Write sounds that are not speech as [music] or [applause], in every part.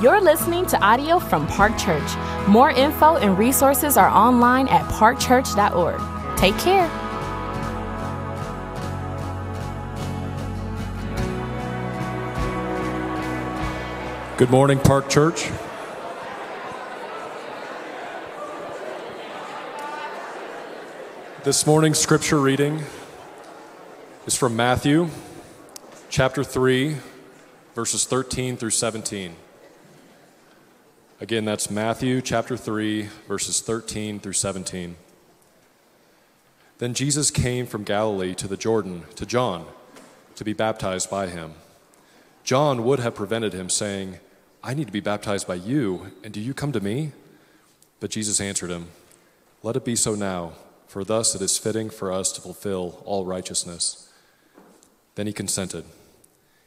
You're listening to audio from Park Church. More info and resources are online at parkchurch.org. Take care. Good morning, Park Church. This morning's scripture reading is from Matthew chapter 3, verses 13 through 17. Again, that's Matthew chapter 3, verses 13 through 17. Then Jesus came from Galilee to the Jordan to John to be baptized by him. John would have prevented him, saying, I need to be baptized by you, and do you come to me? But Jesus answered him, Let it be so now, for thus it is fitting for us to fulfill all righteousness. Then he consented.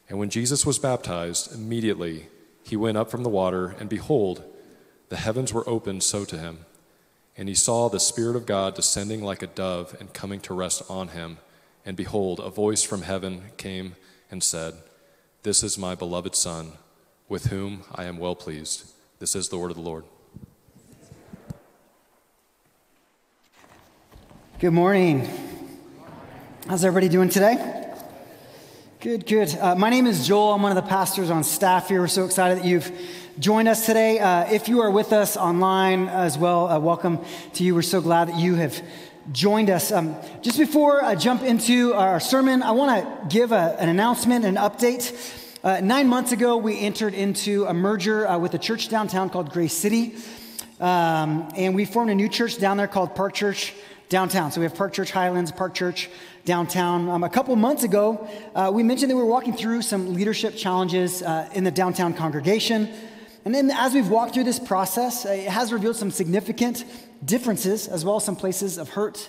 And when Jesus was baptized, immediately he went up from the water, and behold, the heavens were opened so to him. And he saw the Spirit of God descending like a dove and coming to rest on him. And behold, a voice from heaven came and said, This is my beloved Son, with whom I am well pleased. This is the word of the Lord. Good morning. How's everybody doing today? Good, good. Uh, my name is Joel. I'm one of the pastors on staff here. We're so excited that you've joined us today. Uh, if you are with us online as well, uh, welcome to you. We're so glad that you have joined us. Um, just before I jump into our sermon, I want to give a, an announcement, an update. Uh, nine months ago, we entered into a merger uh, with a church downtown called Grace City. Um, and we formed a new church down there called Park Church downtown. So we have Park Church Highlands, Park Church downtown. Um, a couple months ago, uh, we mentioned that we were walking through some leadership challenges uh, in the downtown congregation. And then as we've walked through this process, uh, it has revealed some significant differences, as well as some places of hurt,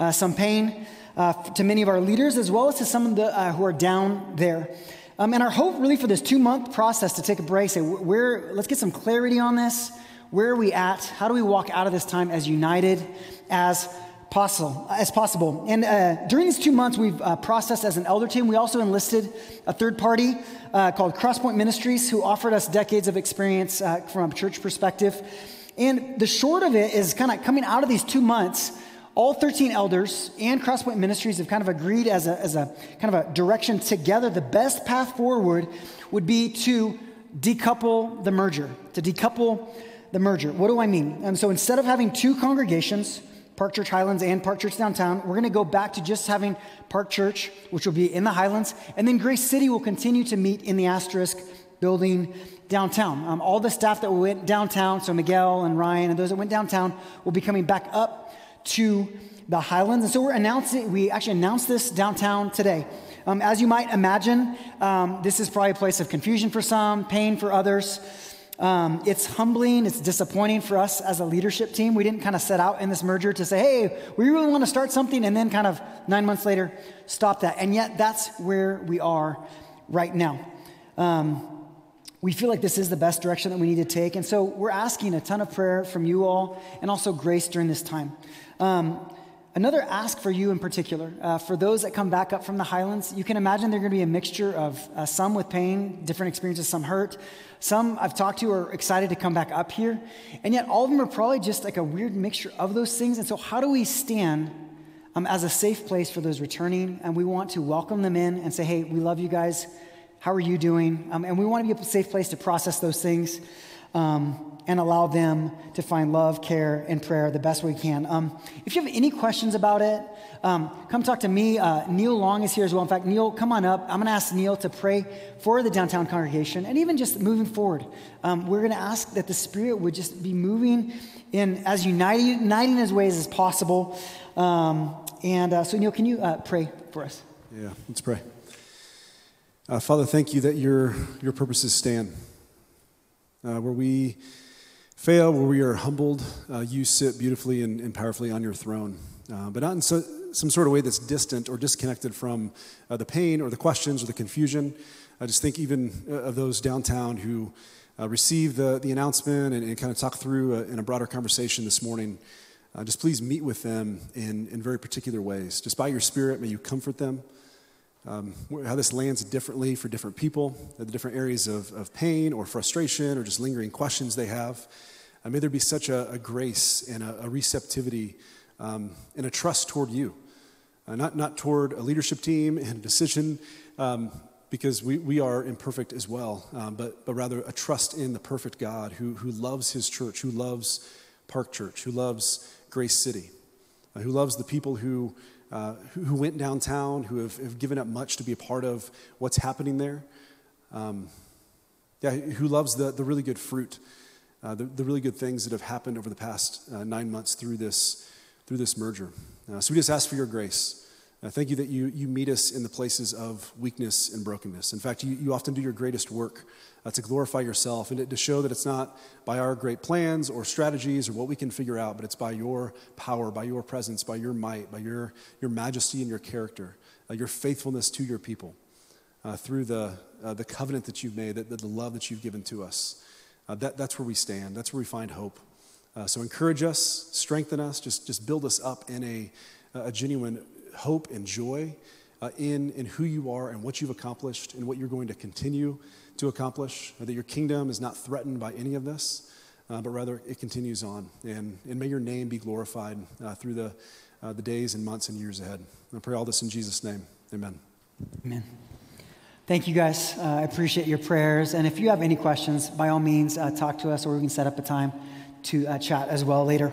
uh, some pain uh, to many of our leaders, as well as to some of the uh, who are down there. Um, and our hope really for this two month process to take a break, say, where, let's get some clarity on this. Where are we at? How do we walk out of this time as united, as possible, as possible. And uh, during these two months, we've uh, processed as an elder team. We also enlisted a third party uh, called Crosspoint Ministries, who offered us decades of experience uh, from a church perspective. And the short of it is kind of coming out of these two months. All 13 elders and Crosspoint Ministries have kind of agreed as a, as a kind of a direction together. The best path forward would be to decouple the merger, to decouple the merger. What do I mean? And so instead of having two congregations, Park Church Highlands and Park Church Downtown. We're going to go back to just having Park Church, which will be in the Highlands, and then Grace City will continue to meet in the Asterisk building downtown. Um, all the staff that went downtown, so Miguel and Ryan and those that went downtown, will be coming back up to the Highlands. And so we're announcing, we actually announced this downtown today. Um, as you might imagine, um, this is probably a place of confusion for some, pain for others. Um, it's humbling, it's disappointing for us as a leadership team. We didn't kind of set out in this merger to say, hey, we really want to start something, and then kind of nine months later stop that. And yet, that's where we are right now. Um, we feel like this is the best direction that we need to take. And so, we're asking a ton of prayer from you all and also grace during this time. Um, Another ask for you in particular, uh, for those that come back up from the highlands, you can imagine they're going to be a mixture of uh, some with pain, different experiences, some hurt. Some I've talked to are excited to come back up here. And yet, all of them are probably just like a weird mixture of those things. And so, how do we stand um, as a safe place for those returning? And we want to welcome them in and say, hey, we love you guys. How are you doing? Um, and we want to be a safe place to process those things. Um, and allow them to find love, care, and prayer the best way we can. Um, if you have any questions about it, um, come talk to me. Uh, Neil Long is here as well. In fact, Neil, come on up. I'm going to ask Neil to pray for the downtown congregation and even just moving forward. Um, we're going to ask that the Spirit would just be moving in as uniting, uniting as ways as possible. Um, and uh, so, Neil, can you uh, pray for us? Yeah, let's pray. Uh, Father, thank you that your, your purposes stand. Uh, where we fail, where we are humbled, uh, you sit beautifully and, and, powerfully on your throne, uh, but not in so, some sort of way that's distant or disconnected from uh, the pain or the questions or the confusion. I just think even uh, of those downtown who uh, received the, the announcement and, and kind of talk through a, in a broader conversation this morning. just please meet with them in, in very particular ways. Just by your Spirit, may you comfort them. um, how this lands differently for different people, the different areas of, of pain or frustration or just lingering questions they have. Uh, may there be such a, a grace and a, a receptivity um, and a trust toward you, uh, not, not toward a leadership team and a decision, um, because we, we are imperfect as well, um, but, but rather a trust in the perfect God who, who loves his church, who loves Park Church, who loves Grace City, uh, who loves the people who uh, who, went downtown, who have, have, given up much to be a part of what's happening there. Um, yeah, who loves the, the really good fruit, uh, the, the really good things that have happened over the past uh, nine months through this, through this merger. Uh, so we just ask for your grace. Uh, thank you that you, you meet us in the places of weakness and brokenness. In fact, you, you often do your greatest work uh, to glorify yourself and to show that it's not by our great plans or strategies or what we can figure out, but it's by your power, by your presence, by your might, by your, your majesty and your character, your faithfulness to your people uh, through the, uh, the covenant that you've made, the, the love that you've given to us. Uh, that, that's where we stand, that's where we find hope. Uh, so encourage us, strengthen us, just, just build us up in a, a genuine hope and joy in, in who you are and what you've accomplished and what you're going to continue to accomplish, that your kingdom is not threatened by any of this, uh, but rather it continues on. And, and may your name be glorified uh, through the, uh, the days and months and years ahead. I pray all this in Jesus' name. Amen. Amen. Thank you guys. Uh, I appreciate your prayers. And if you have any questions, by all means, uh, talk to us or we can set up a time to uh, chat as well later.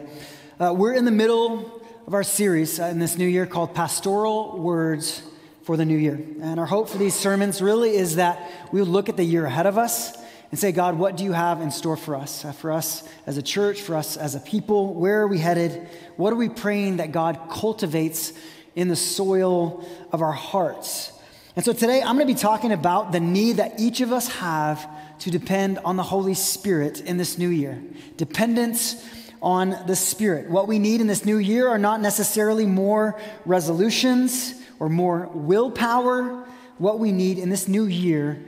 we're in the middle of our series in this new year called Pastoral Words for the new year. And our hope for these sermons really is that we look at the year ahead of us and say, God, what do you have in store for us? Uh, for us as a church, for us as a people, where are we headed? What are we praying that God cultivates in the soil of our hearts? And so today I'm going to be talking about the need that each of us have to depend on the Holy Spirit in this new year. Dependence on the Spirit. What we need in this new year are not necessarily more resolutions or more willpower. What we need in this new year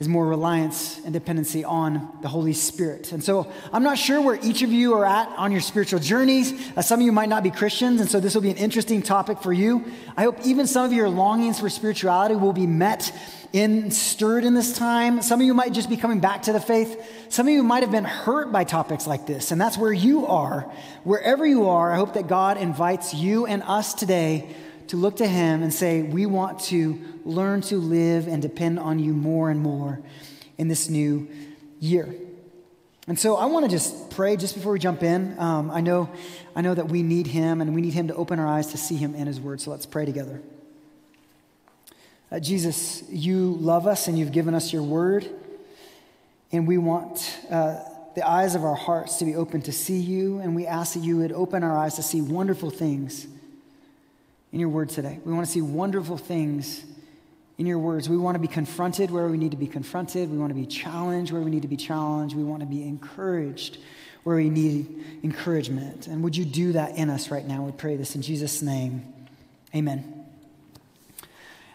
is more reliance and dependency on the Holy Spirit. And so I'm not sure where each of you are at on your spiritual journeys. Uh, some of you might not be Christians, and so this will be an interesting topic for you. I hope even some of your longings for spirituality will be met in stirred in this time. Some of you might just be coming back to the faith. Some of you might have been hurt by topics like this, and that's where you are. Wherever you are, I hope that God invites you and us today to look to Him and say, We want to learn to live and depend on you more and more in this new year. And so I want to just pray just before we jump in. Um, I, know, I know that we need Him and we need Him to open our eyes to see Him in His Word. So let's pray together. Uh, Jesus, you love us and you've given us your Word. And we want uh, the eyes of our hearts to be open to see you. And we ask that you would open our eyes to see wonderful things in your word today. We want to see wonderful things in your words. We want to be confronted where we need to be confronted. We want to be challenged where we need to be challenged. We want to be encouraged where we need encouragement. And would you do that in us right now? We pray this in Jesus' name. Amen.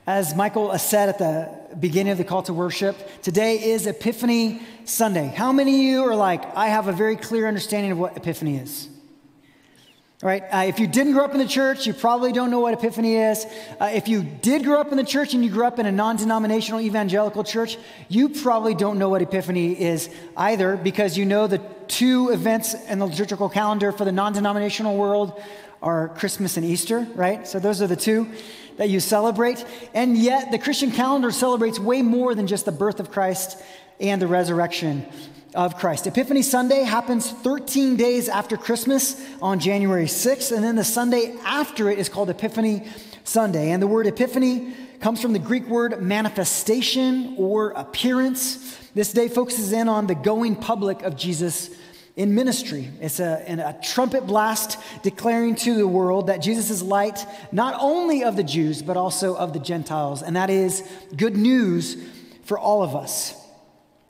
As Michael said at the beginning of the call to worship, today is Epiphany Sunday. How many of you are like, I have a very clear understanding of what Epiphany is? Right? Uh, if you didn't grow up in the church, you probably don't know what Epiphany is. Uh, if you did grow up in the church and you grew up in a non denominational evangelical church, you probably don't know what Epiphany is either because you know the two events in the liturgical calendar for the non denominational world are Christmas and Easter, right? So those are the two that you celebrate. And yet, the Christian calendar celebrates way more than just the birth of Christ and the resurrection of Christ. Epiphany Sunday happens 13 days after Christmas on January 6th, and then the Sunday after it is called Epiphany Sunday. And the word epiphany comes from the Greek word manifestation or appearance. This day focuses in on the going public of Jesus in ministry. It's a, a, trumpet blast declaring to the world that Jesus is light, not only of the Jews, but also of the Gentiles. And that is good news for all of us.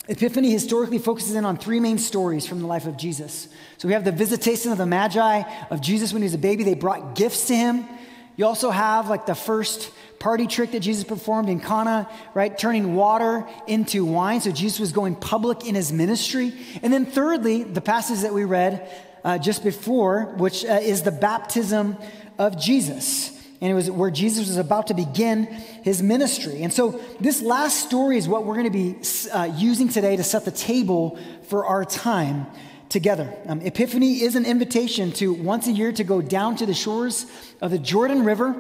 Epiphany historically focuses in on three main stories from the life of Jesus. So we have the visitation of the Magi of Jesus when he was a baby. They brought gifts to him. You also have like the first party trick that Jesus performed in Cana, right? Turning water into wine. So Jesus was going public in his ministry. And then thirdly, the passage that we read uh, just before, which uh, is the baptism of Jesus. And it was where Jesus was about to begin his ministry. And so, this last story is what we're going to be uh, using today to set the table for our time together. Um, Epiphany is an invitation to once a year to go down to the shores of the Jordan River,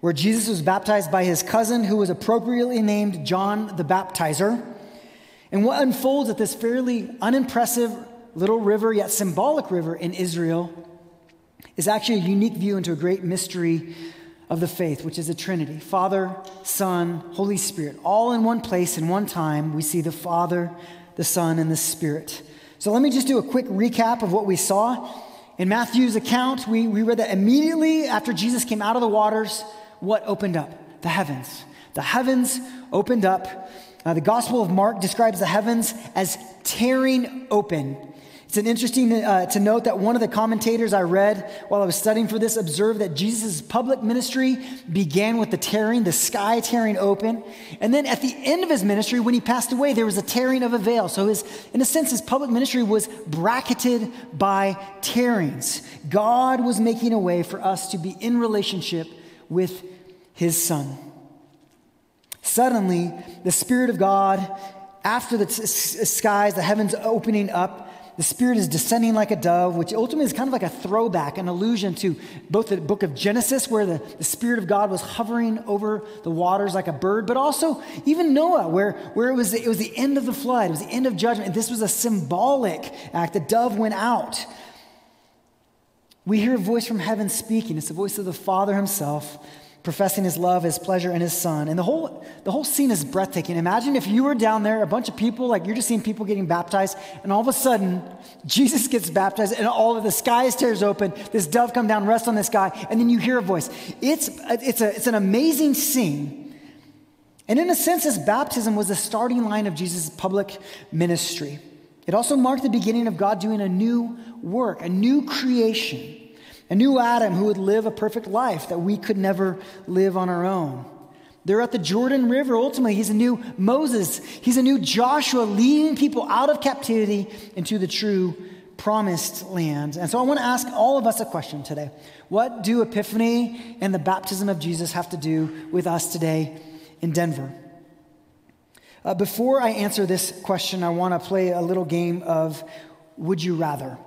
where Jesus was baptized by his cousin, who was appropriately named John the Baptizer. And what unfolds at this fairly unimpressive little river, yet symbolic river in Israel, is actually a unique view into a great mystery of the faith, which is the Trinity Father, Son, Holy Spirit. All in one place, in one time, we see the Father, the Son, and the Spirit. So let me just do a quick recap of what we saw. In Matthew's account, we, we read that immediately after Jesus came out of the waters, what opened up? The heavens. The heavens opened up. Uh, the Gospel of Mark describes the heavens as tearing open. It's an interesting uh, to note that one of the commentators I read while I was studying for this observed that Jesus' public ministry began with the tearing, the sky tearing open. And then at the end of his ministry, when he passed away, there was a tearing of a veil. So, his, in a sense, his public ministry was bracketed by tearings. God was making a way for us to be in relationship with his son. Suddenly, the Spirit of God, after the t- skies, the heavens opening up, the Spirit is descending like a dove, which ultimately is kind of like a throwback, an allusion to both the book of Genesis, where the, the Spirit of God was hovering over the waters like a bird, but also even Noah, where, where it, was, it was the end of the flood, it was the end of judgment. This was a symbolic act. The dove went out. We hear a voice from heaven speaking. It's the voice of the Father Himself professing his love, his pleasure, and his son. And the whole, the whole scene is breathtaking. Imagine if you were down there, a bunch of people, like you're just seeing people getting baptized, and all of a sudden, [laughs] Jesus gets baptized, and all of the sky tears open, this dove come down, rest on this guy, and then you hear a voice. It's, it's, a, it's an amazing scene. And in a sense, this baptism was the starting line of Jesus' public ministry. It also marked the beginning of God doing a new work, a new creation a new Adam who would live a perfect life that we could never live on our own. They're at the Jordan River. Ultimately, he's a new Moses. He's a new Joshua leading people out of captivity into the true promised land. And so I want to ask all of us a question today. What do Epiphany and the baptism of Jesus have to do with us today in Denver? Uh, before I answer this question, I want to play a little game of Would You Rather?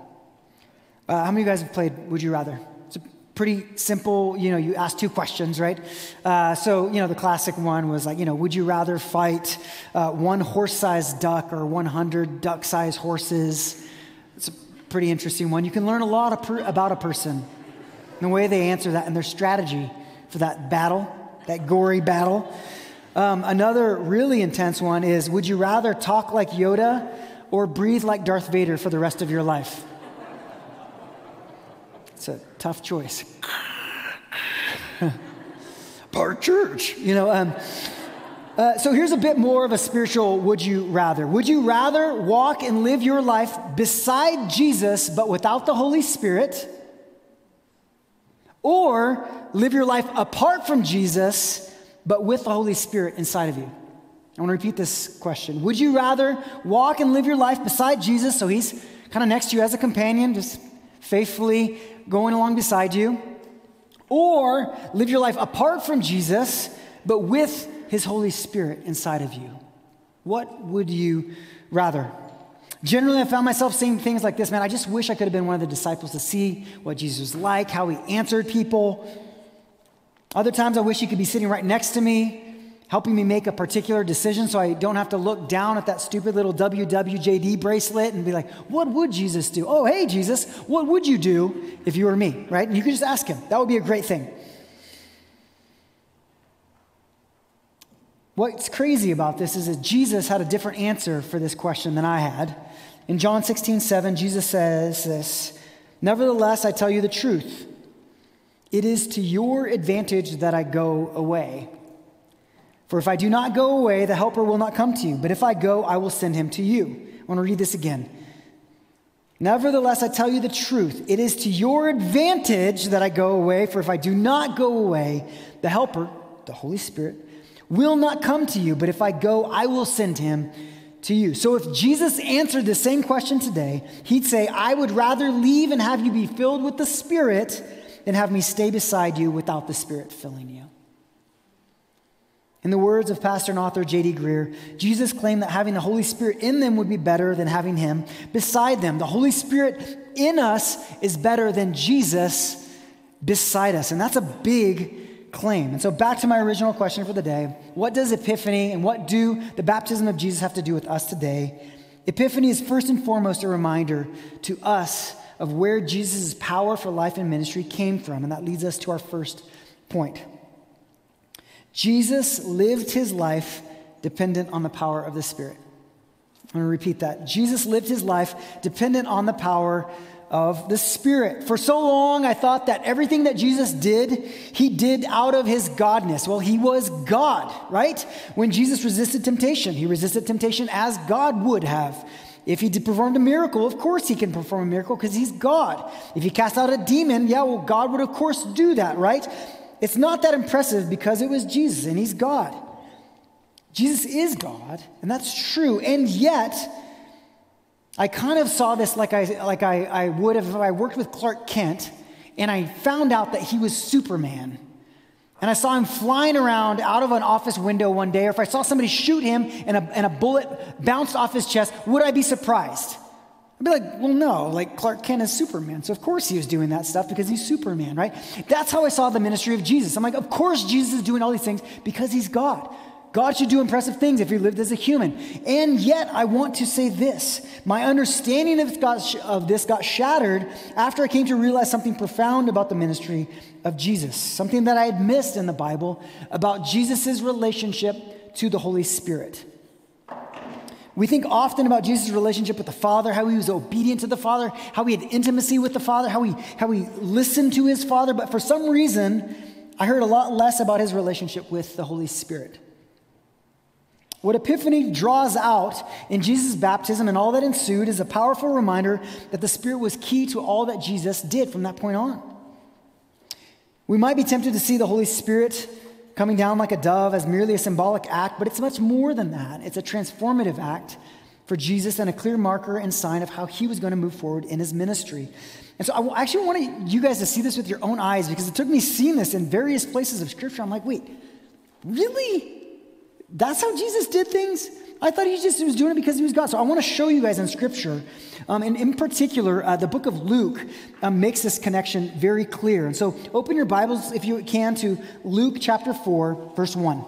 Uh, how many of you guys have played Would You Rather? It's a pretty simple, you know, you ask two questions, right? Uh, so, you know, the classic one was like, you know, would you rather fight uh, one horse sized duck or 100 duck sized horses? It's a pretty interesting one. You can learn a lot per- about a person and the way they answer that and their strategy for that battle, that gory battle. Um, another really intense one is Would you rather talk like Yoda or breathe like Darth Vader for the rest of your life? It's a tough choice. [laughs] Park Church, you know. Um, uh, so here's a bit more of a spiritual would you rather. Would you rather walk and live your life beside Jesus but without the Holy Spirit? Or live your life apart from Jesus but with the Holy Spirit inside of you? I want to repeat this question. Would you rather walk and live your life beside Jesus so he's kind of next to you as a companion, just faithfully going along beside you, or live your life apart from Jesus, but with his Holy Spirit inside of you? What would you rather? Generally, I found myself saying things like this man, I just wish I could have been one of the disciples to see what Jesus was like, how he answered people. Other times, I wish he could be sitting right next to me, helping me make a particular decision so I don't have to look down at that stupid little WWJD bracelet and be like, what would Jesus do? Oh, hey, Jesus, what would you do if you were me, right? And you could just ask him. That would be a great thing. What's crazy about this is that Jesus had a different answer for this question than I had. In John 16, 7, Jesus says this Nevertheless, I tell you the truth. It is to your advantage that I go away. For if I do not go away, the Helper will not come to you. But if I go, I will send him to you. I want to read this again. Nevertheless, I tell you the truth. It is to your advantage that I go away. For if I do not go away, the Helper, the Holy Spirit, will not come to you. But if I go, I will send him to you. So if Jesus answered the same question today, he'd say, I would rather leave and have you be filled with the Spirit than have me stay beside you without the Spirit filling you. In the words of pastor and author J.D. Greear, Jesus claimed that having the Holy Spirit in them would be better than having Him beside them. The Holy Spirit in us is better than Jesus beside us. And that's a big claim. And so, back to my original question for the day what does Epiphany and what do the baptism of Jesus have to do with us today? Epiphany is first and foremost a reminder to us of where Jesus' power for life and ministry came from. And that leads us to our first point. Jesus lived his life dependent on the power of the Spirit. I'm going to repeat that. Jesus lived his life dependent on the power of the Spirit. For so long, I thought that everything that Jesus did, he did out of his godness. Well, he was God, right? When Jesus resisted temptation, he resisted temptation as God would have. If he performed a miracle, of course he can perform a miracle because he's God. If he cast out a demon, yeah, well, God would, of course, do that, right? It's not that impressive because it was Jesus and he's God. Jesus is God, and that's true. And yet, I kind of saw this like I, like I, I would have if I worked with Clark Kent and I found out that he was Superman. And I saw him flying around out of an office window one day, or if I saw somebody shoot him and a, and a bullet bounced off his chest, would I be surprised? I'd be like, well, no, like Clark Kent is Superman. So, of course, he was doing that stuff because he's Superman, right? That's how I saw the ministry of Jesus. I'm like, of course, Jesus is doing all these things because he's God. God should do impressive things if he lived as a human. And yet, I want to say this my understanding of, of this got shattered after I came to realize something profound about the ministry of Jesus, something that I had missed in the Bible about Jesus' relationship to the Holy Spirit. We think often about Jesus' relationship with the Father, how he was obedient to the Father, how he had intimacy with the Father, how he, how he listened to his Father, but for some reason, I heard a lot less about his relationship with the Holy Spirit. What Epiphany draws out in Jesus' baptism and all that ensued is a powerful reminder that the Spirit was key to all that Jesus did from that point on. We might be tempted to see the Holy Spirit coming down like a dove as merely a symbolic act, but it's much more than that. It's a transformative act for Jesus and a clear marker and sign of how he was going to move forward in his ministry. And so I actually want you guys to see this with your own eyes because it took me seeing this in various places of Scripture. I'm like, wait, really? That's how Jesus did things? I thought he just was doing it because he was God. So I want to show you guys in Scripture, um, and in particular, uh, the book of Luke um, makes this connection very clear. And so open your Bibles, if you can, to Luke chapter 4, verse 1.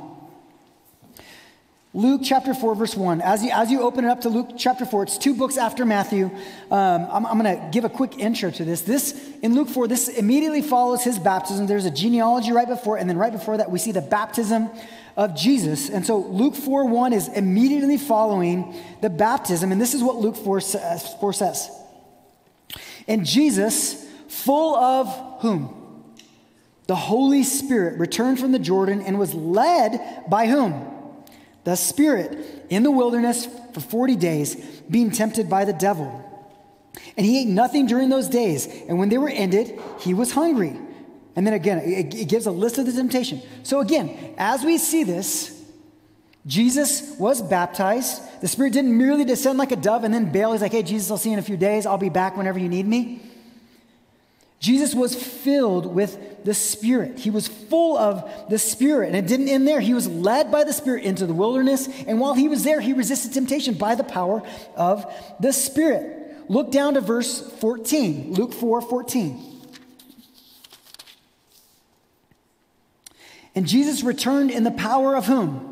Luke chapter 4, verse 1. As you, as you open it up to Luke chapter 4, it's two books after Matthew. Um, I'm, I'm going to give a quick intro to this. This, in Luke 4, this immediately follows his baptism. There's a genealogy right before, and then right before that, we see the baptism of Jesus. And so Luke 4 1 is immediately following the baptism. And this is what Luke 4, uh, 4 says. And Jesus, full of whom? The Holy Spirit returned from the Jordan and was led by whom? The Spirit in the wilderness for 40 days, being tempted by the devil. And he ate nothing during those days. And when they were ended, he was hungry. And then again, it, gives a list of the temptation. So again, as we see this, Jesus was baptized. The Spirit didn't merely descend like a dove and then bail. He's like, hey, Jesus, I'll see you in a few days. I'll be back whenever you need me. Jesus was filled with the Spirit. He was full of the Spirit. And it didn't end there. He was led by the Spirit into the wilderness. And while he was there, he resisted temptation by the power of the Spirit. Look down to verse 14, Luke 4 14. And Jesus returned in the power of whom?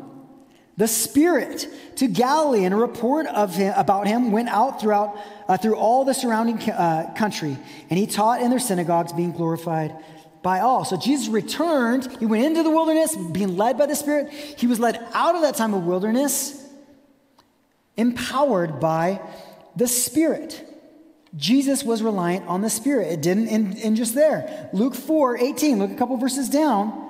The Spirit to Galilee, and a report of him, about him went out throughout uh, through all the surrounding uh, country, and he taught in their synagogues, being glorified by all. So Jesus returned. He went into the wilderness, being led by the Spirit. He was led out of that time of wilderness, empowered by the Spirit. Jesus was reliant on the Spirit. It didn't end, end just there. Luke 4 18, look a couple verses down.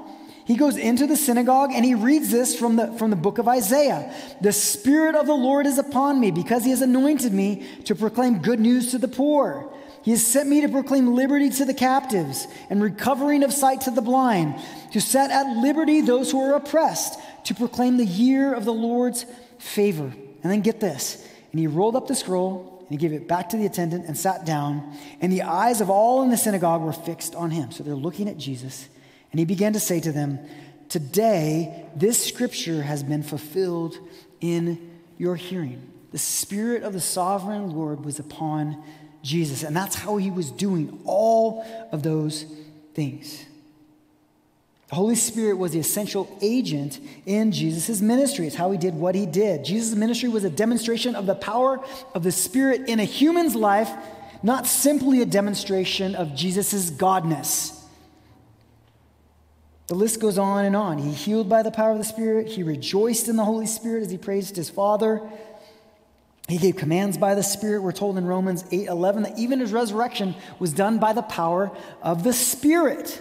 He goes into the synagogue and he reads this from the, from the book of Isaiah. The Spirit of the Lord is upon me because he has anointed me to proclaim good news to the poor. He has sent me to proclaim liberty to the captives and recovering of sight to the blind, to set at liberty those who are oppressed, to proclaim the year of the Lord's favor. And then get this. And he rolled up the scroll and he gave it back to the attendant and sat down. And the eyes of all in the synagogue were fixed on him. So they're looking at Jesus. And he began to say to them, Today, this scripture has been fulfilled in your hearing. The Spirit of the sovereign Lord was upon Jesus. And that's how he was doing all of those things. The Holy Spirit was the essential agent in Jesus' ministry. It's how he did what he did. Jesus' ministry was a demonstration of the power of the Spirit in a human's life, not simply a demonstration of Jesus' godness. The list goes on and on. He healed by the power of the Spirit. He rejoiced in the Holy Spirit as he praised his Father. He gave commands by the Spirit. We're told in Romans 8 11 that even his resurrection was done by the power of the Spirit.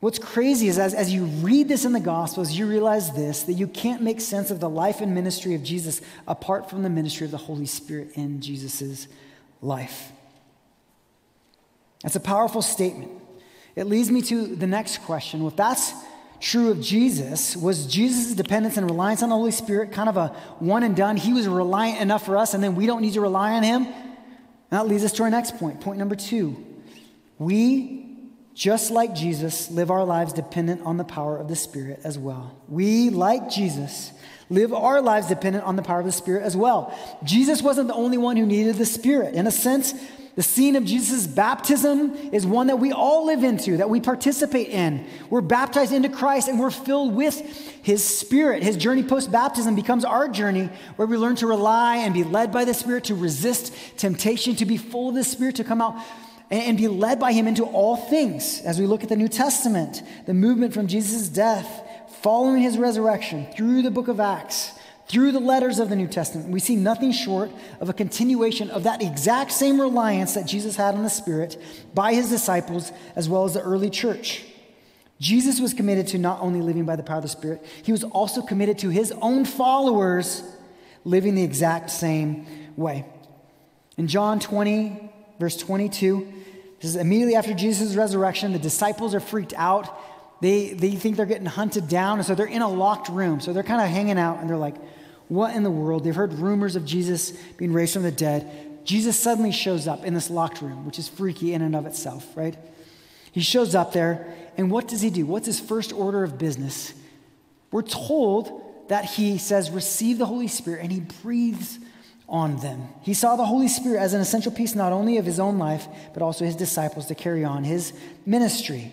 What's crazy is as, as you read this in the Gospels, you realize this that you can't make sense of the life and ministry of Jesus apart from the ministry of the Holy Spirit in Jesus' life. That's a powerful statement. It leads me to the next question. Well, if that's true of Jesus, was Jesus' dependence and reliance on the Holy Spirit kind of a one and done? He was reliant enough for us, and then we don't need to rely on him? And that leads us to our next point. Point number two. We just like Jesus, live our lives dependent on the power of the Spirit as well. We, like Jesus, live our lives dependent on the power of the Spirit as well. Jesus wasn't the only one who needed the Spirit. In a sense, the scene of Jesus' baptism is one that we all live into, that we participate in. We're baptized into Christ and we're filled with His Spirit. His journey post baptism becomes our journey where we learn to rely and be led by the Spirit, to resist temptation, to be full of the Spirit, to come out and be led by him into all things. As we look at the New Testament, the movement from Jesus' death, following his resurrection, through the book of Acts, through the letters of the New Testament, we see nothing short of a continuation of that exact same reliance that Jesus had on the Spirit by his disciples as well as the early church. Jesus was committed to not only living by the power of the Spirit, he was also committed to his own followers living the exact same way. In John 20, verse 22, this is immediately after Jesus' resurrection. The disciples are freaked out. They, they think they're getting hunted down. And so they're in a locked room. So they're kind of hanging out and they're like, what in the world? They've heard rumors of Jesus being raised from the dead. Jesus suddenly shows up in this locked room, which is freaky in and of itself, right? He shows up there, and what does he do? What's his first order of business? We're told that he says, Receive the Holy Spirit, and he breathes on them. He saw the Holy Spirit as an essential piece not only of his own life, but also his disciples to carry on his ministry.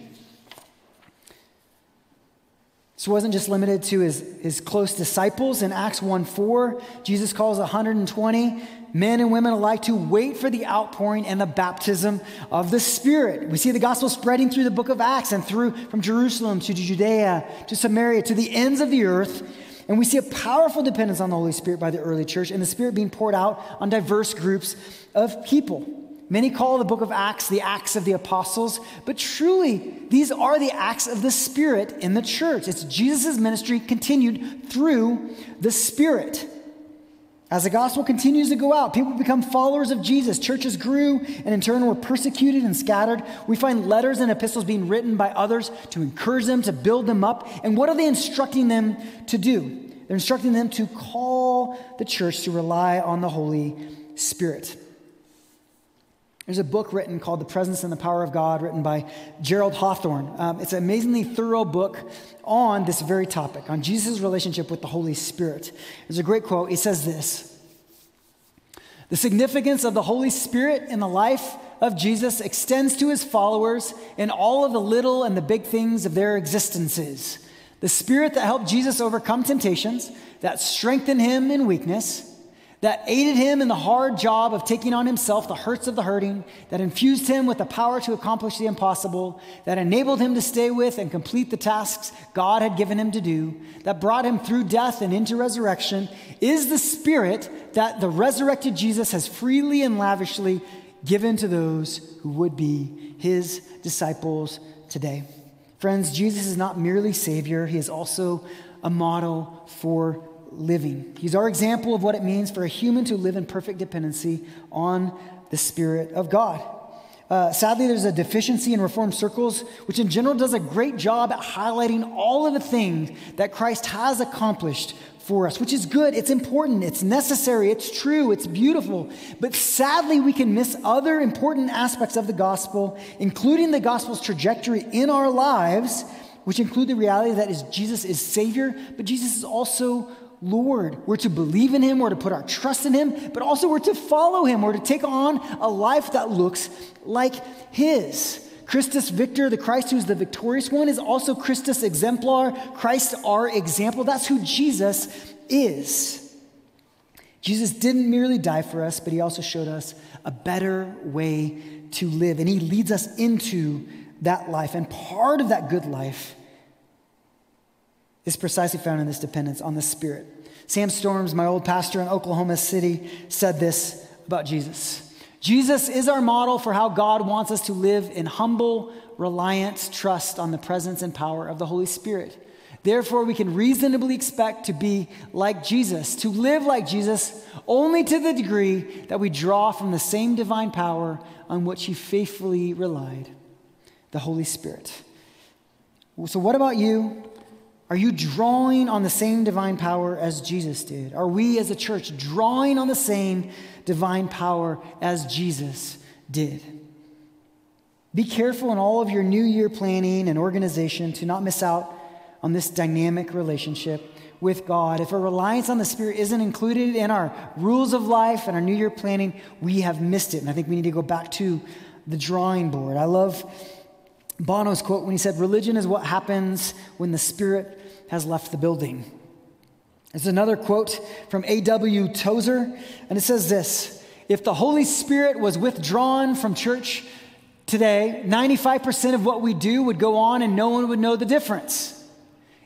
This wasn't just limited to his, his close disciples. In Acts 1 4, Jesus calls 120 men and women alike to wait for the outpouring and the baptism of the Spirit. We see the gospel spreading through the book of Acts and through from Jerusalem to Judea to Samaria to the ends of the earth and we see a powerful dependence on the Holy Spirit by the early church and the Spirit being poured out on diverse groups of people. Many call the book of Acts the Acts of the Apostles, but truly, these are the acts of the Spirit in the church. It's Jesus' ministry continued through the Spirit. As the gospel continues to go out, people become followers of Jesus. Churches grew and in turn were persecuted and scattered. We find letters and epistles being written by others to encourage them, to build them up. And what are they instructing them to do? They're instructing them to call the church to rely on the Holy Spirit. There's a book written called The Presence and the Power of God, written by Gerald Hawthorne. Um, it's an amazingly thorough book on this very topic, on Jesus' relationship with the Holy Spirit. There's a great quote. He says this The significance of the Holy Spirit in the life of Jesus extends to his followers in all of the little and the big things of their existences. The Spirit that helped Jesus overcome temptations, that strengthened him in weakness, that aided him in the hard job of taking on himself the hurts of the hurting, that infused him with the power to accomplish the impossible, that enabled him to stay with and complete the tasks God had given him to do, that brought him through death and into resurrection, is the Spirit that the resurrected Jesus has freely and lavishly given to those who would be his disciples today. Friends, Jesus is not merely Savior, he is also a model for living. He's our example of what it means for a human to live in perfect dependency on the Spirit of God. Uh, sadly, there's a deficiency in Reformed circles, which in general does a great job at highlighting all of the things that Christ has accomplished for us, which is good. It's important. It's necessary. It's true. It's beautiful. But sadly, we can miss other important aspects of the gospel, including the gospel's trajectory in our lives, which include the reality that is Jesus is Savior, but Jesus is also Lord. We're to believe in Him, we're to put our trust in Him, but also we're to follow Him. We're to take on a life that looks like His. Christus Victor, the Christ who's the victorious one, is also Christus exemplar, Christ our example. That's who Jesus is. Jesus didn't merely die for us, but he also showed us a better way to live. And he leads us into that life. And part of that good life is precisely found in this dependence on the Spirit. Sam Storms, my old pastor in Oklahoma City, said this about Jesus. Jesus is our model for how God wants us to live in humble, reliant trust on the presence and power of the Holy Spirit. Therefore, we can reasonably expect to be like Jesus, to live like Jesus, only to the degree that we draw from the same divine power on which he faithfully relied the Holy Spirit. So, what about you? Are you drawing on the same divine power as Jesus did? Are we as a church drawing on the same divine power as Jesus did? Be careful in all of your new year planning and organization to not miss out on this dynamic relationship with God. If a reliance on the Spirit isn't included in our rules of life and our new year planning, we have missed it. And I think we need to go back to the drawing board. I love Bono's quote when he said, Religion is what happens when the Spirit has left the building. There's another quote from A.W. Tozer, and it says this If the Holy Spirit was withdrawn from church today, 95% of what we do would go on and no one would know the difference.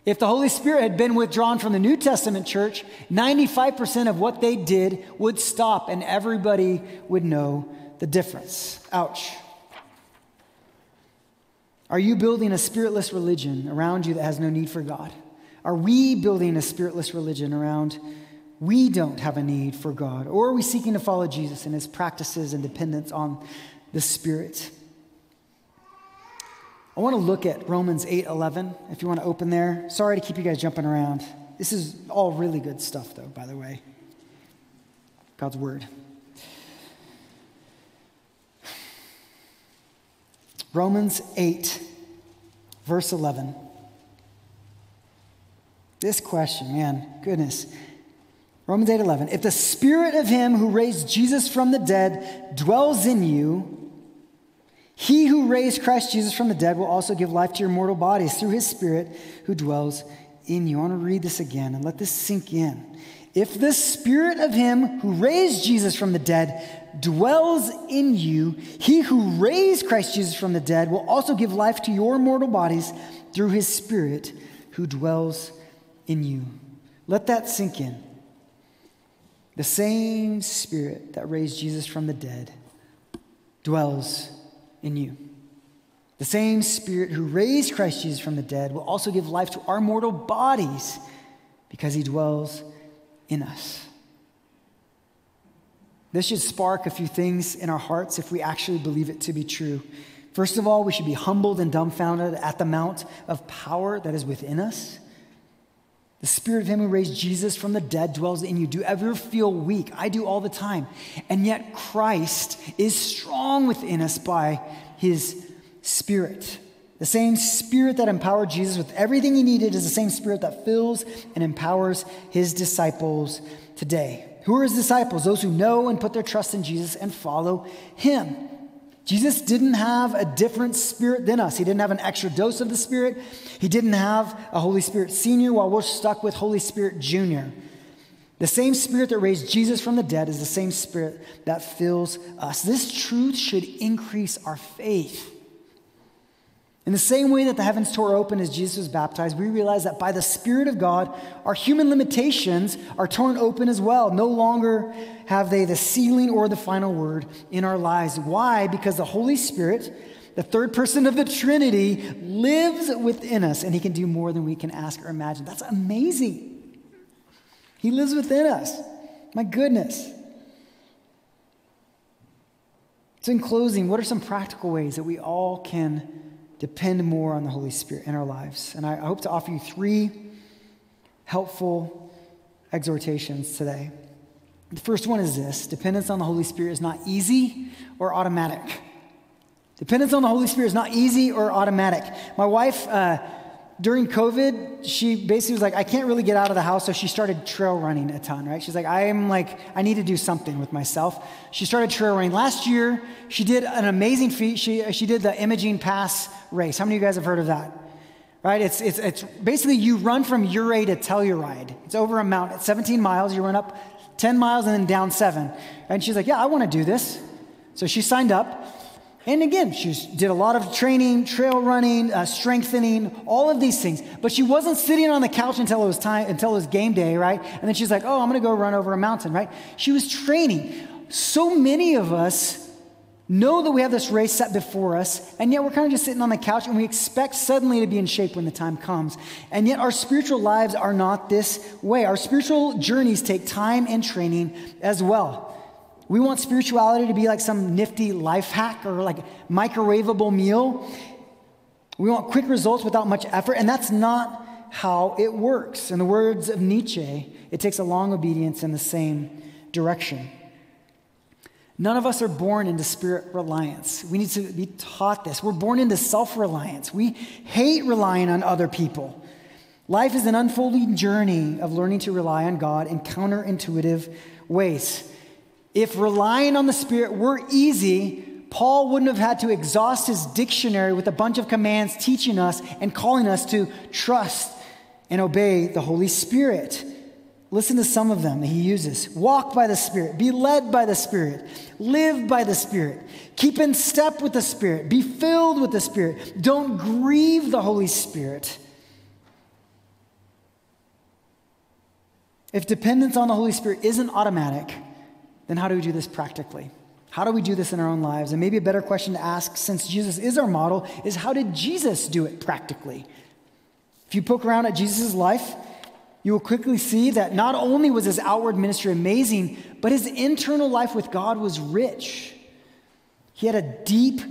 If the Holy Spirit had been withdrawn from the New Testament church, 95% of what they did would stop and everybody would know the difference. Ouch. Are you building a spiritless religion around you that has no need for God? Are we building a spiritless religion around we don't have a need for God? Or are we seeking to follow Jesus and his practices and dependence on the Spirit? I want to look at Romans 8:11 if you want to open there. Sorry to keep you guys jumping around. This is all really good stuff, though, by the way. God's Word. Romans 8, verse 11. This question, man, goodness. Romans 8 11. If the spirit of him who raised Jesus from the dead dwells in you, he who raised Christ Jesus from the dead will also give life to your mortal bodies through his spirit who dwells in you. I want to read this again and let this sink in. If the spirit of him who raised Jesus from the dead dwells in you, he who raised Christ Jesus from the dead will also give life to your mortal bodies through his spirit who dwells in you. Let that sink in. The same spirit that raised Jesus from the dead dwells in you. The same spirit who raised Christ Jesus from the dead will also give life to our mortal bodies because he dwells in us. This should spark a few things in our hearts if we actually believe it to be true. First of all, we should be humbled and dumbfounded at the amount of power that is within us. The spirit of him who raised Jesus from the dead dwells in you. Do ever feel weak? I do all the time. And yet Christ is strong within us by his spirit. The same spirit that empowered Jesus with everything he needed is the same spirit that fills and empowers his disciples today. Who are his disciples? Those who know and put their trust in Jesus and follow him. Jesus didn't have a different spirit than us. He didn't have an extra dose of the Spirit. He didn't have a Holy Spirit senior while we're stuck with Holy Spirit junior. The same spirit that raised Jesus from the dead is the same spirit that fills us. This truth should increase our faith. In the same way that the heavens tore open as Jesus was baptized, we realize that by the Spirit of God, our human limitations are torn open as well. No longer have they the ceiling or the final word in our lives. Why? Because the Holy Spirit, the third person of the Trinity, lives within us and he can do more than we can ask or imagine. That's amazing. He lives within us. My goodness. So, in closing, what are some practical ways that we all can depend more on the Holy Spirit in our lives? And I hope to offer you three helpful exhortations today. The first one is this dependence on the Holy Spirit is not easy or automatic. Dependence on the Holy Spirit is not easy or automatic. My wife, uh, during COVID, she basically was like, I can't really get out of the house, so she started trail running a ton, right? She's like, I'm like, I need to do something with myself. She started trail running. Last year, she did an amazing feat. She, she did the Imogene Pass race. How many of you guys have heard of that? Right? It's, it's, it's basically you run from Ouray to Telluride. It's over a mountain. It's 17 miles. You run up 10 miles and then down seven. And she's like, Yeah, I want to do this. So she signed up. And again, she did a lot of training, trail running, uh, strengthening, all of these things. But she wasn't sitting on the couch until it was time, until it was game day, right? And then she's like, "Oh, I'm going to go run over a mountain," right? She was training. So many of us know that we have this race set before us, and yet we're kind of just sitting on the couch and we expect suddenly to be in shape when the time comes. And yet our spiritual lives are not this way. Our spiritual journeys take time and training as well. We want spirituality to be like some nifty life hack or like microwavable meal. We want quick results without much effort, and that's not how it works. In the words of Nietzsche, it takes a long obedience in the same direction. None of us are born into spirit reliance. We need to be taught this. We're born into self reliance. We hate relying on other people. Life is an unfolding journey of learning to rely on God in counterintuitive ways. If relying on the Spirit were easy, Paul wouldn't have had to exhaust his dictionary with a bunch of commands teaching us and calling us to trust and obey the Holy Spirit. Listen to some of them that he uses. Walk by the Spirit, be led by the Spirit, live by the Spirit, keep in step with the Spirit, be filled with the Spirit, don't grieve the Holy Spirit. If dependence on the Holy Spirit isn't automatic, then how do we do this practically? How do we do this in our own lives? And maybe a better question to ask, since Jesus is our model, is how did Jesus do it practically? If you poke around at Jesus' life, you will quickly see that not only was his outward ministry amazing, but his internal life with God was rich. He had a deep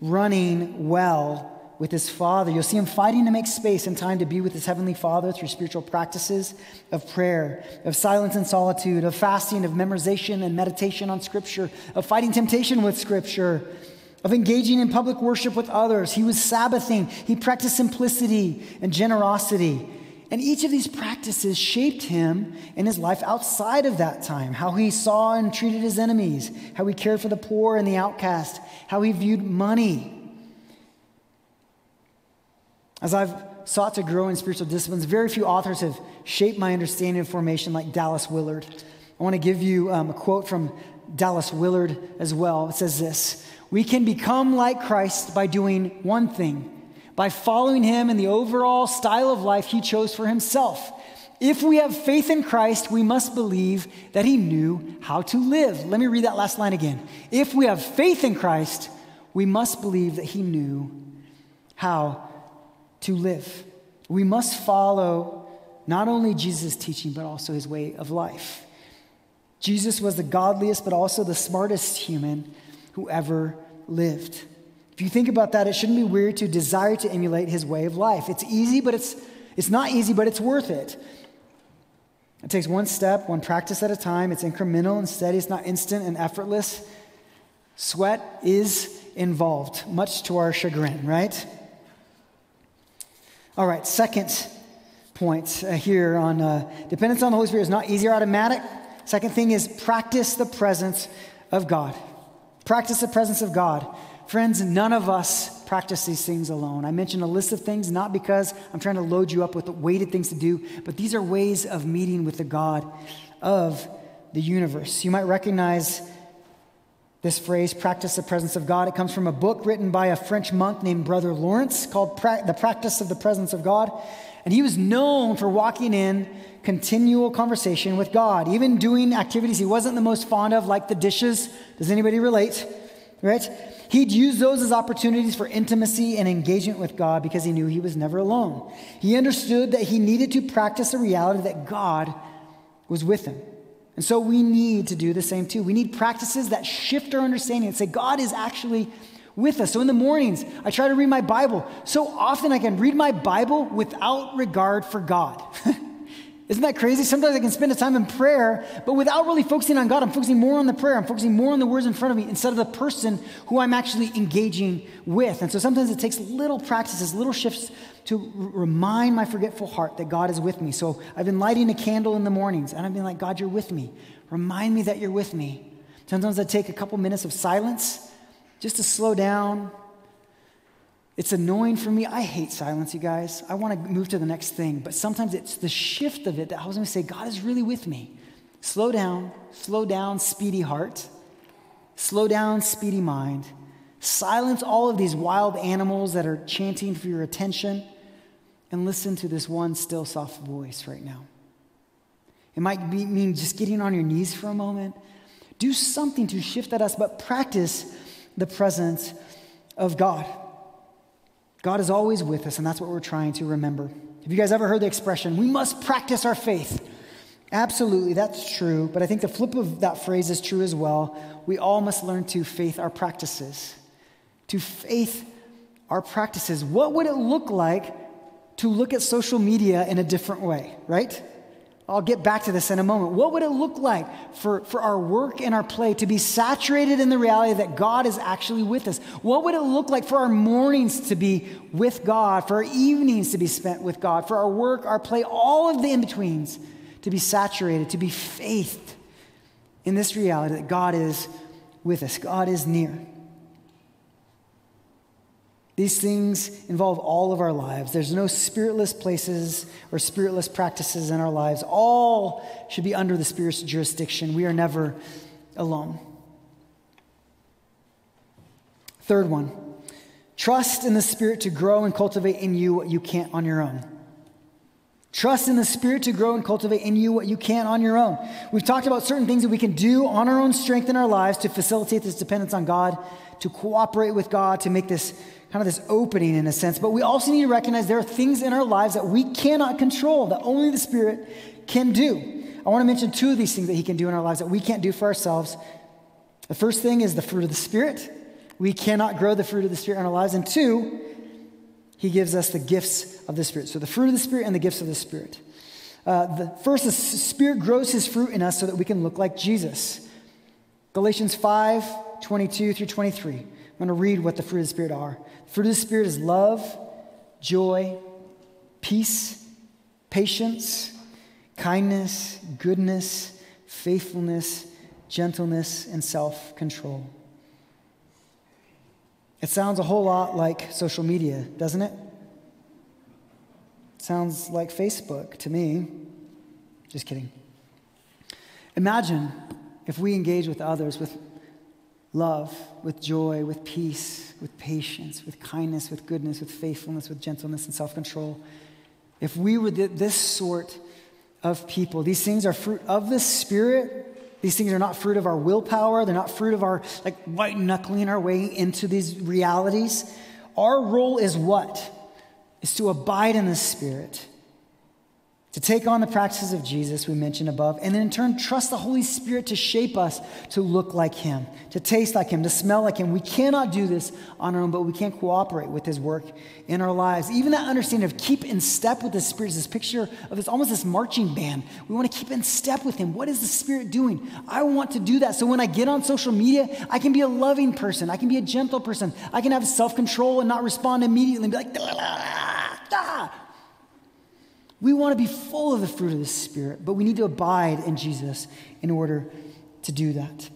running well with his Father. You'll see him fighting to make space and time to be with his Heavenly Father through spiritual practices of prayer, of silence and solitude, of fasting, of memorization and meditation on Scripture, of fighting temptation with Scripture, of engaging in public worship with others. He was Sabbathing, he practiced simplicity and generosity. And each of these practices shaped him in his life outside of that time how he saw and treated his enemies, how he cared for the poor and the outcast, how he viewed money as I've sought to grow in spiritual disciplines, very few authors have shaped my understanding of formation like Dallas Willard. I want to give you um, a quote from Dallas Willard as well. It says this We can become like Christ by doing one thing, by following him in the overall style of life he chose for himself. If we have faith in Christ, we must believe that he knew how to live. Let me read that last line again. If we have faith in Christ, we must believe that he knew how to live. We must follow not only Jesus' teaching, but also his way of life. Jesus was the godliest, but also the smartest human who ever lived. If you think about that, it shouldn't be weird to desire to emulate his way of life. It's easy, but it's, it's not easy, but it's worth it. It takes one step, one practice at a time. It's incremental and steady, it's not instant and effortless. Sweat is involved, much to our chagrin, right? All right, second point uh, here on uh, dependence on the Holy Spirit is not easy or automatic. Second thing is practice the presence of God. Practice the presence of God. Friends, none of us practice these things alone. I mentioned a list of things not because I'm trying to load you up with weighted things to do, but these are ways of meeting with the God of the universe. You might recognize this phrase, practice the presence of God, it comes from a book written by a French monk named Brother Lawrence called pra- The Practice of the Presence of God. And he was known for walking in continual conversation with God, even doing activities he wasn't the most fond of, like the dishes. Does anybody relate? Right? He'd use those as opportunities for intimacy and engagement with God because he knew he was never alone. He understood that he needed to practice the reality that God was with him. And so we need to do the same too. We need practices that shift our understanding and say, God is actually with us. So in the mornings, I try to read my Bible. So often I can read my Bible without regard for God. [laughs] Isn't that crazy? Sometimes I can spend a time in prayer, but without really focusing on God, I'm focusing more on the prayer. I'm focusing more on the words in front of me instead of the person who I'm actually engaging with. And so sometimes it takes little practices, little shifts to remind my forgetful heart that God is with me. So I've been lighting a candle in the mornings, and I've been like, God, you're with me. Remind me that you're with me. Sometimes I take a couple minutes of silence just to slow down, it's annoying for me. I hate silence, you guys. I want to move to the next thing. But sometimes it's the shift of it that I was going to say, God is really with me. Slow down, slow down, speedy heart. Slow down, speedy mind. Silence all of these wild animals that are chanting for your attention and listen to this one still soft voice right now. It might be, mean just getting on your knees for a moment. Do something to shift at us, but practice the presence of God. God is always with us, and that's what we're trying to remember. Have you guys ever heard the expression, we must practice our faith? Absolutely, that's true. But I think the flip of that phrase is true as well. We all must learn to faith our practices. To faith our practices. What would it look like to look at social media in a different way, right? I'll get back to this in a moment. What would it look like for, for our work and our play to be saturated in the reality that God is actually with us? What would it look like for our mornings to be with God, for our evenings to be spent with God, for our work, our play, all of the in betweens to be saturated, to be faithed in this reality that God is with us, God is near. These things involve all of our lives. There's no spiritless places or spiritless practices in our lives. All should be under the Spirit's jurisdiction. We are never alone. Third one trust in the Spirit to grow and cultivate in you what you can't on your own. Trust in the Spirit to grow and cultivate in you what you can't on your own. We've talked about certain things that we can do on our own strength in our lives to facilitate this dependence on God, to cooperate with God, to make this kind of this opening in a sense, but we also need to recognize there are things in our lives that we cannot control, that only the Spirit can do. I want to mention two of these things that He can do in our lives that we can't do for ourselves. The first thing is the fruit of the Spirit. We cannot grow the fruit of the Spirit in our lives. And two, He gives us the gifts of the Spirit. So the fruit of the Spirit and the gifts of the Spirit. Uh, the first, the Spirit grows His fruit in us so that we can look like Jesus. Galatians 5 22 through 23. I'm going to read what the fruit of the Spirit are. The Fruit of the Spirit is love, joy, peace, patience, kindness, goodness, faithfulness, gentleness, and self control. It sounds a whole lot like social media, doesn't it? it? Sounds like Facebook to me. Just kidding. Imagine if we engage with others with love, with joy, with peace, with patience, with kindness, with goodness, with faithfulness, with gentleness and self control. If we were this sort of people, these things are fruit of the Spirit. These things are not fruit of our willpower. They're not fruit of our like white knuckling our way into these realities. Our role is what? Is to abide in the Spirit to take on the practices of Jesus we mentioned above, and then in turn trust the Holy Spirit to shape us to look like Him, to taste like Him, to smell like Him. We cannot do this on our own, but we can't cooperate with His work in our lives. Even that understanding of keep in step with the Spirit is this picture of this almost this marching band. We want to keep in step with Him. What is the Spirit doing? I want to do that. So when I get on social media, I can be a loving person, I can be a gentle person, I can have self control and not respond immediately and be like. We want to be full of the fruit of the Spirit, but we need to abide in Jesus in order to do that.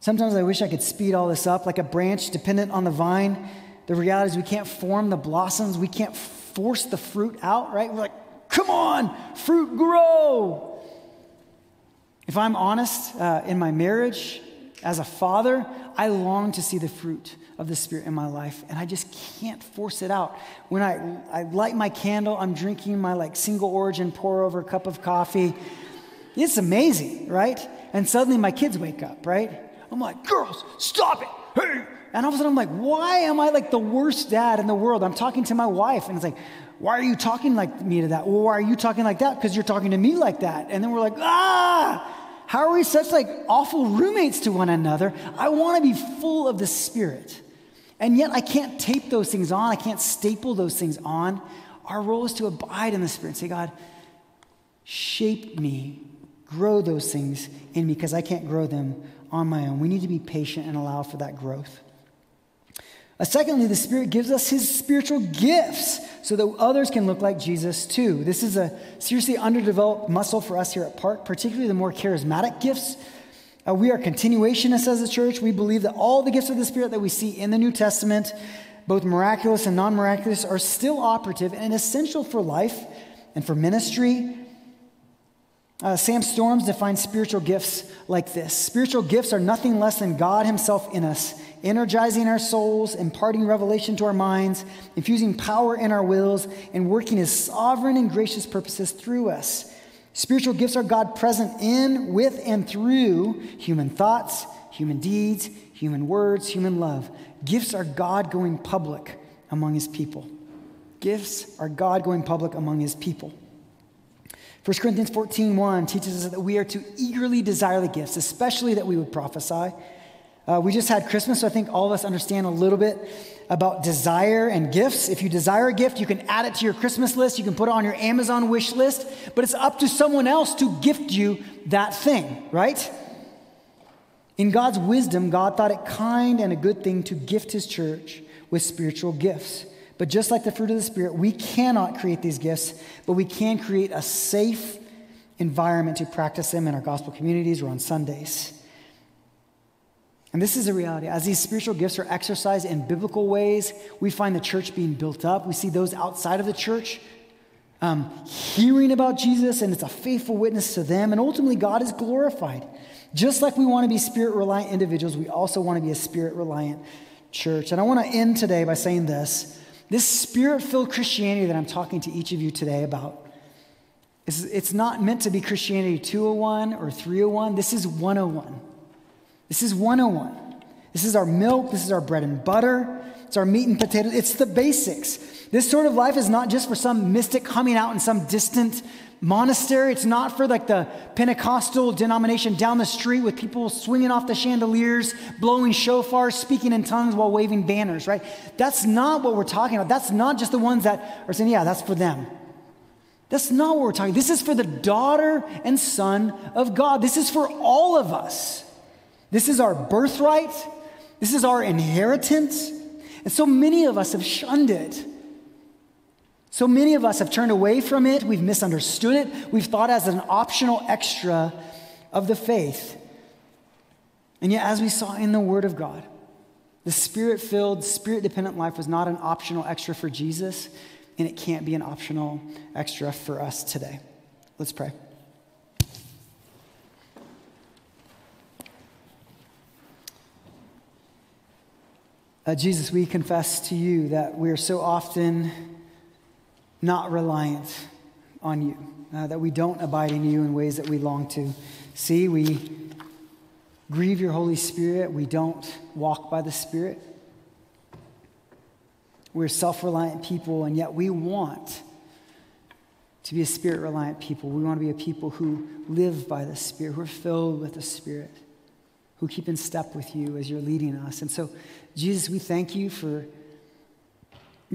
Sometimes I wish I could speed all this up like a branch dependent on the vine. The reality is we can't form the blossoms, we can't force the fruit out, right? We're like, come on, fruit grow. If I'm honest, uh, in my marriage, as a father, I long to see the fruit of the Spirit in my life, and I just can't force it out. When I, I light my candle, I'm drinking my like single origin pour over cup of coffee. It's amazing, right? And suddenly my kids wake up, right? I'm like, girls, stop it. Hey. And all of a sudden I'm like, why am I like the worst dad in the world? I'm talking to my wife, and it's like, why are you talking like me to that? Well, why are you talking like that? Because you're talking to me like that. And then we're like, ah, how are we such like awful roommates to one another? I want to be full of the Spirit. And yet I can't tape those things on. I can't staple those things on. Our role is to abide in the Spirit and say, God, shape me, grow those things in me because I can't grow them on my own. We need to be patient and allow for that growth. Uh, secondly, the Spirit gives us His spiritual gifts so that others can look like Jesus too. This is a seriously underdeveloped muscle for us here at Park, particularly the more charismatic gifts. Uh, we are continuationists as a church. We believe that all the gifts of the Spirit that we see in the New Testament, both miraculous and non miraculous, are still operative and essential for life and for ministry uh, Sam Storms defines spiritual gifts like this Spiritual gifts are nothing less than God Himself in us, energizing our souls, imparting revelation to our minds, infusing power in our wills, and working His sovereign and gracious purposes through us. Spiritual gifts are God present in, with, and through human thoughts, human deeds, human words, human love. Gifts are God going public among His people. Gifts are God going public among His people. 1 Corinthians 14 1 teaches us that we are to eagerly desire the gifts, especially that we would prophesy. Uh, we just had Christmas, so I think all of us understand a little bit about desire and gifts. If you desire a gift, you can add it to your Christmas list, you can put it on your Amazon wish list, but it's up to someone else to gift you that thing, right? In God's wisdom, God thought it kind and a good thing to gift his church with spiritual gifts. But just like the fruit of the Spirit, we cannot create these gifts, but we can create a safe environment to practice them in our gospel communities or on Sundays. And this is a reality. As these spiritual gifts are exercised in biblical ways, we find the church being built up. We see those outside of the church um, hearing about Jesus, and it's a faithful witness to them. And ultimately, God is glorified. Just like we want to be spirit reliant individuals, we also want to be a spirit reliant church. And I want to end today by saying this this spirit filled Christianity that I'm talking to each of you today about, is, it's not meant to be Christianity 201 or 301. This is 101. This is 101. This is our milk. This is our bread and butter. It's our meat and potatoes. It's the basics. This sort of life is not just for some mystic coming out in some distant monastery. It's not for like the Pentecostal denomination down the street with people swinging off the chandeliers, blowing shofars, speaking in tongues while waving banners, right? That's not what we're talking about. That's not just the ones that are saying, yeah, that's for them. That's not what we're talking. This is for the daughter and son of God. This is for all of us. This is our birthright. This is our inheritance. And so many of us have shunned it. So many of us have turned away from it, we've misunderstood it, we've thought as an optional extra of the faith. And yet, as we saw in the Word of God, the spirit filled, spirit dependent life was not an optional extra for Jesus, and it can't be an optional extra for us today. Let's pray. Uh, Jesus, we confess to you that we are so often not reliant on you, uh, that we don't abide in you in ways that we long to see. We grieve your Holy Spirit. We don't walk by the Spirit. We're self reliant people, and yet we want to be a spirit reliant people. We want to be a people who live by the Spirit, who are filled with the Spirit, who keep in step with you as you're leading us. And so, Jesus, we thank you for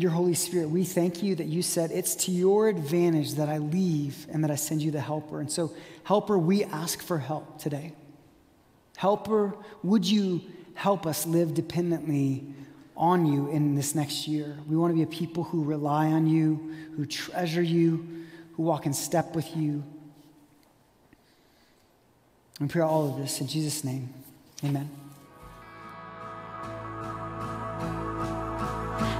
your Holy Spirit, we thank you that you said it's to your advantage that I leave and that I send you the helper. And so, helper, we ask for help today. Helper, would you help us live dependently on you in this next year? We want to be a people who rely on you, who treasure you, who walk in step with you. And pray all of this in Jesus' name. Amen.